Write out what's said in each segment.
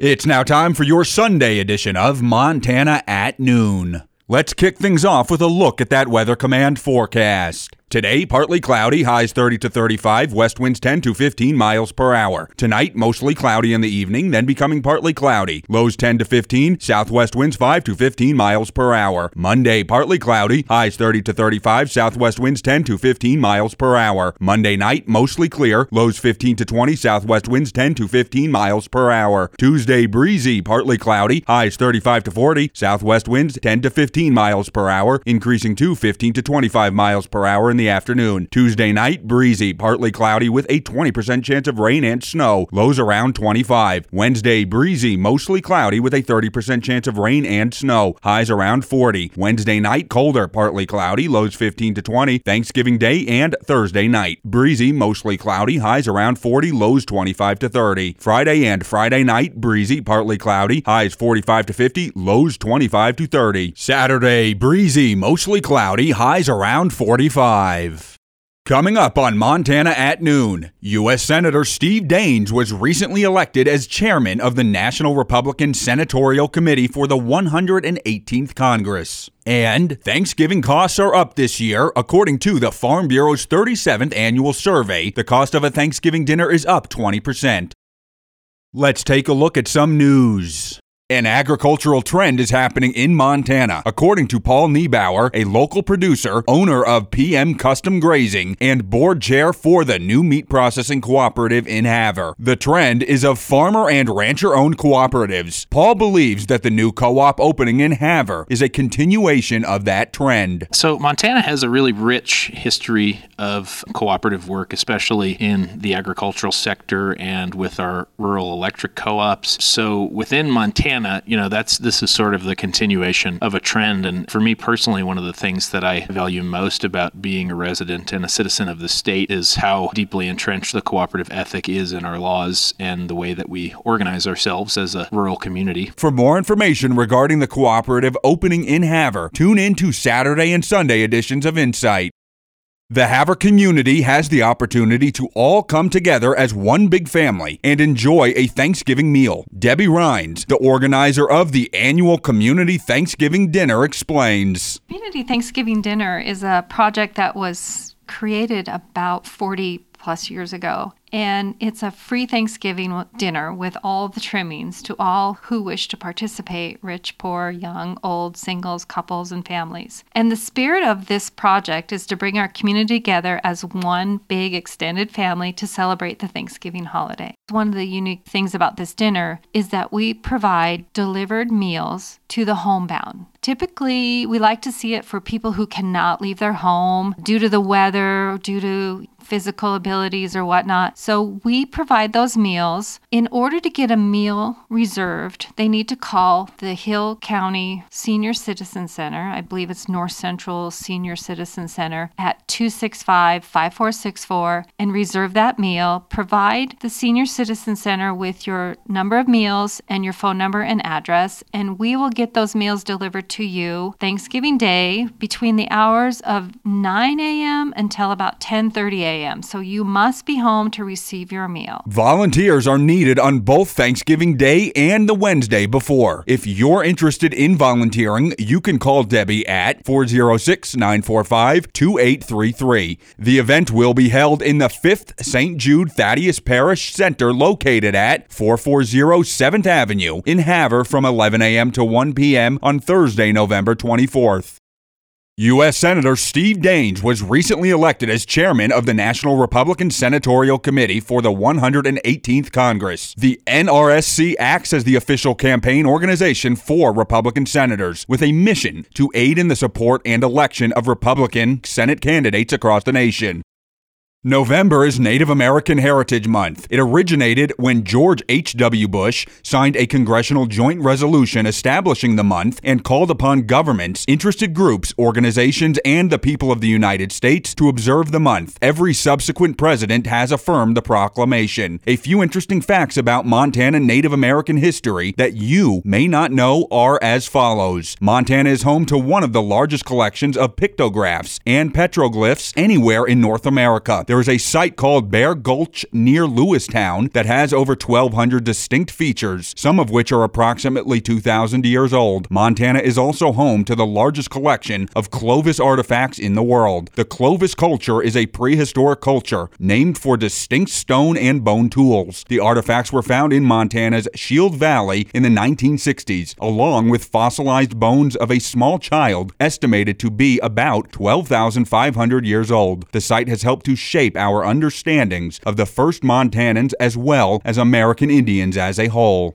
It's now time for your Sunday edition of Montana at Noon. Let's kick things off with a look at that Weather Command forecast. Today, partly cloudy, highs 30 to 35, west winds 10 to 15 miles per hour. Tonight, mostly cloudy in the evening, then becoming partly cloudy. Lows 10 to 15, southwest winds 5 to 15 miles per hour. Monday, partly cloudy, highs 30 to 35, southwest winds 10 to 15 miles per hour. Monday night, mostly clear, lows 15 to 20, southwest winds 10 to 15 miles per hour. Tuesday, breezy, partly cloudy, highs 35 to 40, southwest winds 10 to 15 miles per hour, increasing to 15 to 25 miles per hour the afternoon. Tuesday night, breezy, partly cloudy with a 20% chance of rain and snow. Lows around 25. Wednesday, breezy, mostly cloudy with a 30% chance of rain and snow. Highs around 40. Wednesday night, colder, partly cloudy. Lows 15 to 20. Thanksgiving Day and Thursday night. Breezy, mostly cloudy. Highs around 40. Lows 25 to 30. Friday and Friday night, breezy, partly cloudy. Highs 45 to 50. Lows 25 to 30. Saturday, breezy, mostly cloudy. Highs around 45. Coming up on Montana at Noon, U.S. Senator Steve Daines was recently elected as chairman of the National Republican Senatorial Committee for the 118th Congress. And Thanksgiving costs are up this year. According to the Farm Bureau's 37th annual survey, the cost of a Thanksgiving dinner is up 20%. Let's take a look at some news. An agricultural trend is happening in Montana, according to Paul Niebauer, a local producer, owner of PM Custom Grazing, and board chair for the new meat processing cooperative in Havre. The trend is of farmer and rancher owned cooperatives. Paul believes that the new co op opening in Havre is a continuation of that trend. So, Montana has a really rich history of cooperative work, especially in the agricultural sector and with our rural electric co ops. So, within Montana, Uh, you know, that's this is sort of the continuation of a trend. And for me personally, one of the things that I value most about being a resident and a citizen of the state is how deeply entrenched the cooperative ethic is in our laws and the way that we organize ourselves as a rural community. For more information regarding the cooperative opening in Havre, tune in to Saturday and Sunday editions of Insight. The Havre community has the opportunity to all come together as one big family and enjoy a Thanksgiving meal. Debbie Rhines, the organizer of the annual Community Thanksgiving Dinner, explains. Community Thanksgiving Dinner is a project that was created about 40 plus years ago. And it's a free Thanksgiving dinner with all the trimmings to all who wish to participate rich, poor, young, old, singles, couples, and families. And the spirit of this project is to bring our community together as one big extended family to celebrate the Thanksgiving holiday. One of the unique things about this dinner is that we provide delivered meals to the homebound. Typically, we like to see it for people who cannot leave their home due to the weather, due to physical abilities or whatnot. So we provide those meals. In order to get a meal reserved, they need to call the Hill County Senior Citizen Center. I believe it's North Central Senior Citizen Center at 265 5464 and reserve that meal. Provide the Senior Citizen Center with your number of meals and your phone number and address, and we will get those meals delivered to you Thanksgiving Day between the hours of 9 a.m. until about 10:30 a.m. So you must be home to receive your meal. Volunteers are needed on both Thanksgiving Day and the Wednesday before. If you're interested in volunteering, you can call Debbie at 406 945 2833. The event will be held in the 5th St. Jude Thaddeus Parish Center located at 440 7th Avenue in Havre from 11 a.m. to 1 p.m. on Thursday, November 24th. U.S. Senator Steve Daines was recently elected as chairman of the National Republican Senatorial Committee for the 118th Congress. The NRSC acts as the official campaign organization for Republican senators with a mission to aid in the support and election of Republican Senate candidates across the nation. November is Native American Heritage Month. It originated when George H.W. Bush signed a congressional joint resolution establishing the month and called upon governments, interested groups, organizations, and the people of the United States to observe the month. Every subsequent president has affirmed the proclamation. A few interesting facts about Montana Native American history that you may not know are as follows Montana is home to one of the largest collections of pictographs and petroglyphs anywhere in North America. There is a site called Bear Gulch near Lewistown that has over 1,200 distinct features, some of which are approximately 2,000 years old. Montana is also home to the largest collection of Clovis artifacts in the world. The Clovis culture is a prehistoric culture named for distinct stone and bone tools. The artifacts were found in Montana's Shield Valley in the 1960s, along with fossilized bones of a small child estimated to be about 12,500 years old. The site has helped to shape our understandings of the first Montanans as well as American Indians as a whole.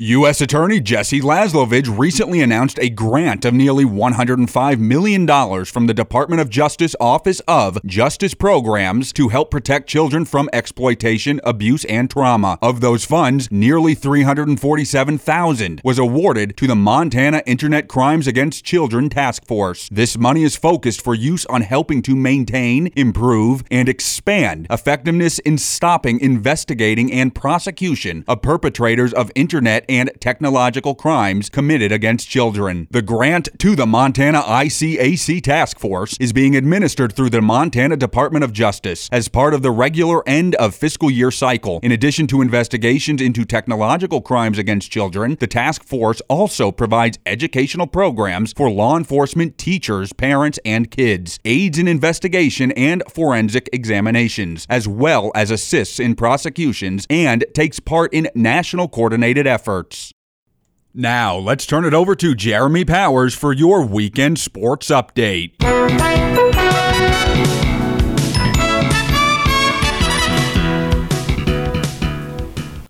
U.S. Attorney Jesse Laslovich recently announced a grant of nearly $105 million from the Department of Justice Office of Justice Programs to help protect children from exploitation, abuse, and trauma. Of those funds, nearly 347,000 was awarded to the Montana Internet Crimes Against Children Task Force. This money is focused for use on helping to maintain, improve, and expand effectiveness in stopping, investigating, and prosecution of perpetrators of Internet and technological crimes committed against children. The grant to the Montana ICAC Task Force is being administered through the Montana Department of Justice as part of the regular end of fiscal year cycle. In addition to investigations into technological crimes against children, the task force also provides educational programs for law enforcement, teachers, parents, and kids, aids in investigation and forensic examinations, as well as assists in prosecutions and takes part in national coordinated efforts Now, let's turn it over to Jeremy Powers for your weekend sports update.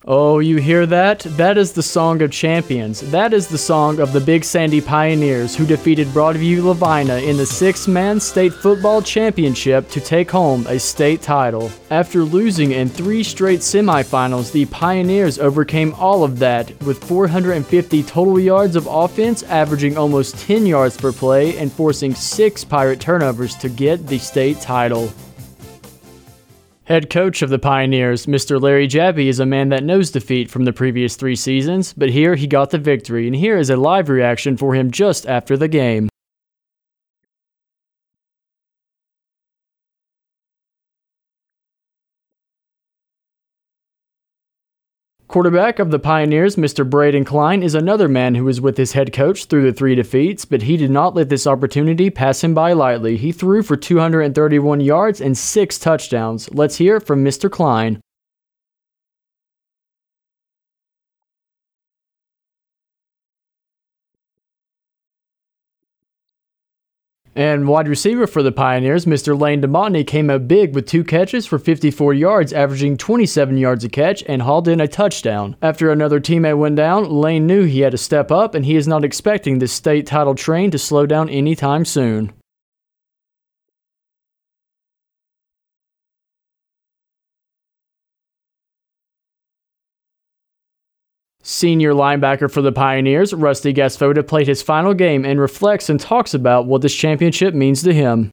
Oh, you hear that? That is the Song of Champions. That is the song of the Big Sandy Pioneers who defeated Broadview Lavina in the six man state football championship to take home a state title. After losing in three straight semifinals, the Pioneers overcame all of that with 450 total yards of offense, averaging almost 10 yards per play, and forcing six Pirate turnovers to get the state title. Head coach of the Pioneers, Mr. Larry Jappy, is a man that knows defeat from the previous three seasons, but here he got the victory, and here is a live reaction for him just after the game. Quarterback of the Pioneers, Mr. Braden Klein, is another man who was with his head coach through the three defeats, but he did not let this opportunity pass him by lightly. He threw for 231 yards and six touchdowns. Let's hear from Mr. Klein. And wide receiver for the Pioneers, Mr. Lane DeMonty, came out big with two catches for 54 yards, averaging 27 yards a catch, and hauled in a touchdown. After another teammate went down, Lane knew he had to step up, and he is not expecting this state title train to slow down anytime soon. Senior linebacker for the Pioneers, Rusty Gasfoda, played his final game and reflects and talks about what this championship means to him.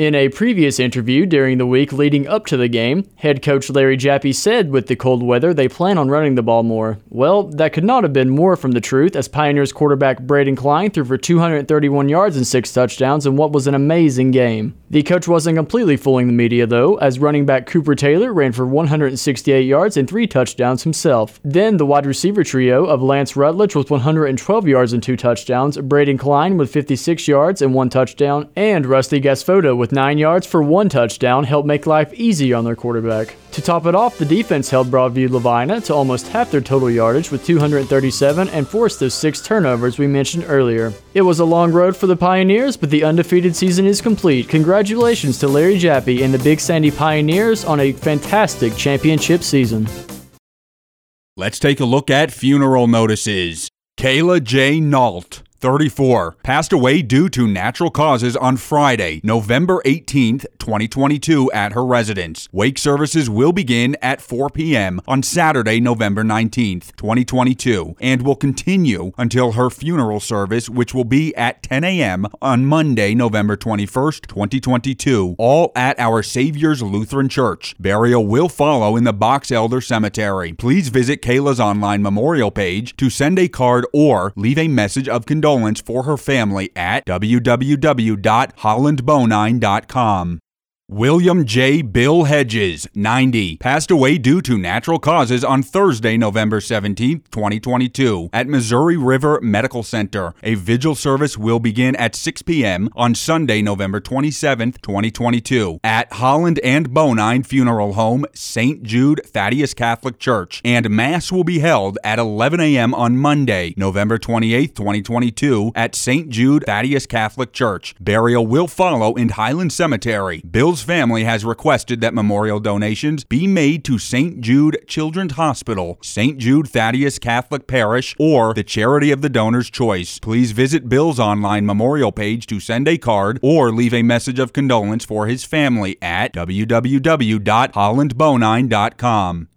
In a previous interview during the week leading up to the game, head coach Larry Jappy said with the cold weather they plan on running the ball more. Well, that could not have been more from the truth as Pioneers quarterback Braden Klein threw for 231 yards and six touchdowns in what was an amazing game. The coach wasn't completely fooling the media though, as running back Cooper Taylor ran for 168 yards and three touchdowns himself. Then the wide receiver trio of Lance Rutledge with 112 yards and two touchdowns, Braden Klein with 56 yards and one touchdown, and Rusty Gasfoda with with 9 yards for one touchdown helped make life easy on their quarterback. To top it off, the defense held Broadview Lavina to almost half their total yardage with 237 and forced those six turnovers we mentioned earlier. It was a long road for the Pioneers, but the undefeated season is complete. Congratulations to Larry Jappy and the Big Sandy Pioneers on a fantastic championship season. Let's take a look at funeral notices. Kayla J. Nault 34, passed away due to natural causes on Friday, November 18th, 2022, at her residence. Wake services will begin at 4 p.m. on Saturday, November 19th, 2022, and will continue until her funeral service, which will be at 10 a.m. on Monday, November 21st, 2022, all at our Savior's Lutheran Church. Burial will follow in the Box Elder Cemetery. Please visit Kayla's online memorial page to send a card or leave a message of condolence condolence for her family at www.hollandbonine.com. William J. Bill Hedges, 90, passed away due to natural causes on Thursday, November 17, 2022, at Missouri River Medical Center. A vigil service will begin at 6 p.m. on Sunday, November 27, 2022, at Holland and Bonine Funeral Home, St. Jude Thaddeus Catholic Church, and Mass will be held at 11 a.m. on Monday, November 28, 2022, at St. Jude Thaddeus Catholic Church. Burial will follow in Highland Cemetery. Bill's family has requested that memorial donations be made to St. Jude Children's Hospital, St. Jude Thaddeus Catholic Parish, or the charity of the donor's choice. Please visit Bill's online memorial page to send a card or leave a message of condolence for his family at www.hollandbonine.com.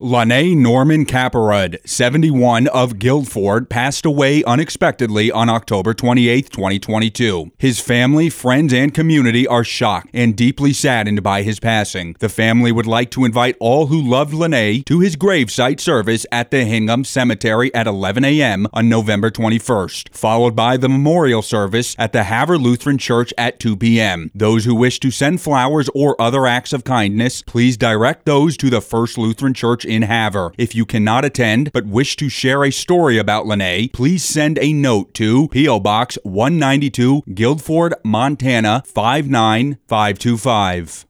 Lane Norman Caparud, 71 of Gildford, passed away unexpectedly on October 28, 2022. His family, friends, and community are shocked and deeply saddened by his passing. The family would like to invite all who loved Lene to his gravesite service at the Hingham Cemetery at 11 a.m. on November 21st, followed by the memorial service at the Havre Lutheran Church at 2 p.m. Those who wish to send flowers or other acts of kindness, please direct those to the First Lutheran Church in Havre. If you cannot attend but wish to share a story about Lene, please send a note to P.O. Box 192, Gildford, Montana 59525.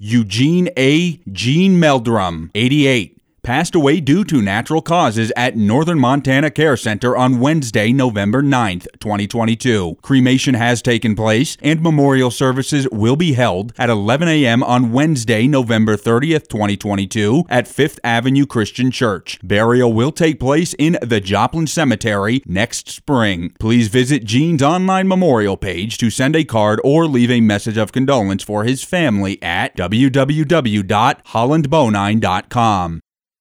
Eugene A. Gene Meldrum, 88 passed away due to natural causes at Northern Montana Care Center on Wednesday, November 9th, 2022. Cremation has taken place and memorial services will be held at 11 a.m. on Wednesday, November 30th, 2022 at Fifth Avenue Christian Church. Burial will take place in the Joplin Cemetery next spring. Please visit Gene's online memorial page to send a card or leave a message of condolence for his family at www.hollandbonine.com.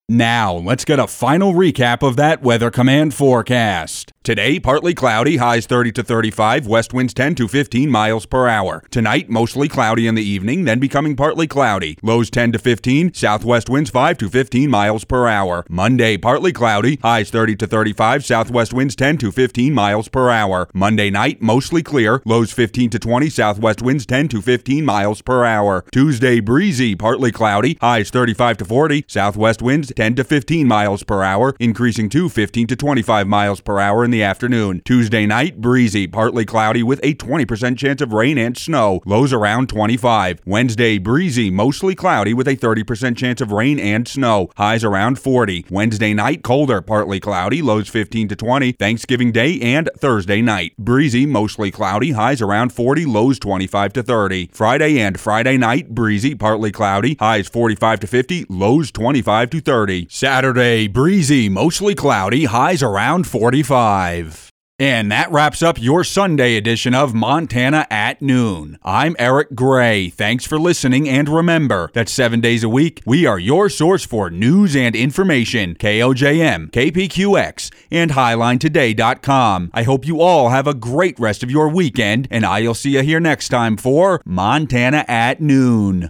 Now, let's get a final recap of that Weather Command forecast. Today, partly cloudy, highs 30 to 35, west winds 10 to 15 miles per hour. Tonight, mostly cloudy in the evening, then becoming partly cloudy. Lows 10 to 15, southwest winds 5 to 15 miles per hour. Monday, partly cloudy, highs 30 to 35, southwest winds 10 to 15 miles per hour. Monday night, mostly clear, lows 15 to 20, southwest winds 10 to 15 miles per hour. Tuesday, breezy, partly cloudy, highs 35 to 40, southwest winds 10 to 15 miles per hour, increasing to 15 to 25 miles per hour in the afternoon. Tuesday night, breezy, partly cloudy with a 20% chance of rain and snow, lows around 25. Wednesday, breezy, mostly cloudy with a 30% chance of rain and snow, highs around 40. Wednesday night, colder, partly cloudy, lows 15 to 20. Thanksgiving Day and Thursday night, breezy, mostly cloudy, highs around 40, lows 25 to 30. Friday and Friday night, breezy, partly cloudy, highs 45 to 50, lows 25 to 30. Saturday, breezy, mostly cloudy, highs around 45. And that wraps up your Sunday edition of Montana at Noon. I'm Eric Gray. Thanks for listening, and remember that seven days a week, we are your source for news and information. KOJM, KPQX, and HighlineToday.com. I hope you all have a great rest of your weekend, and I'll see you here next time for Montana at Noon.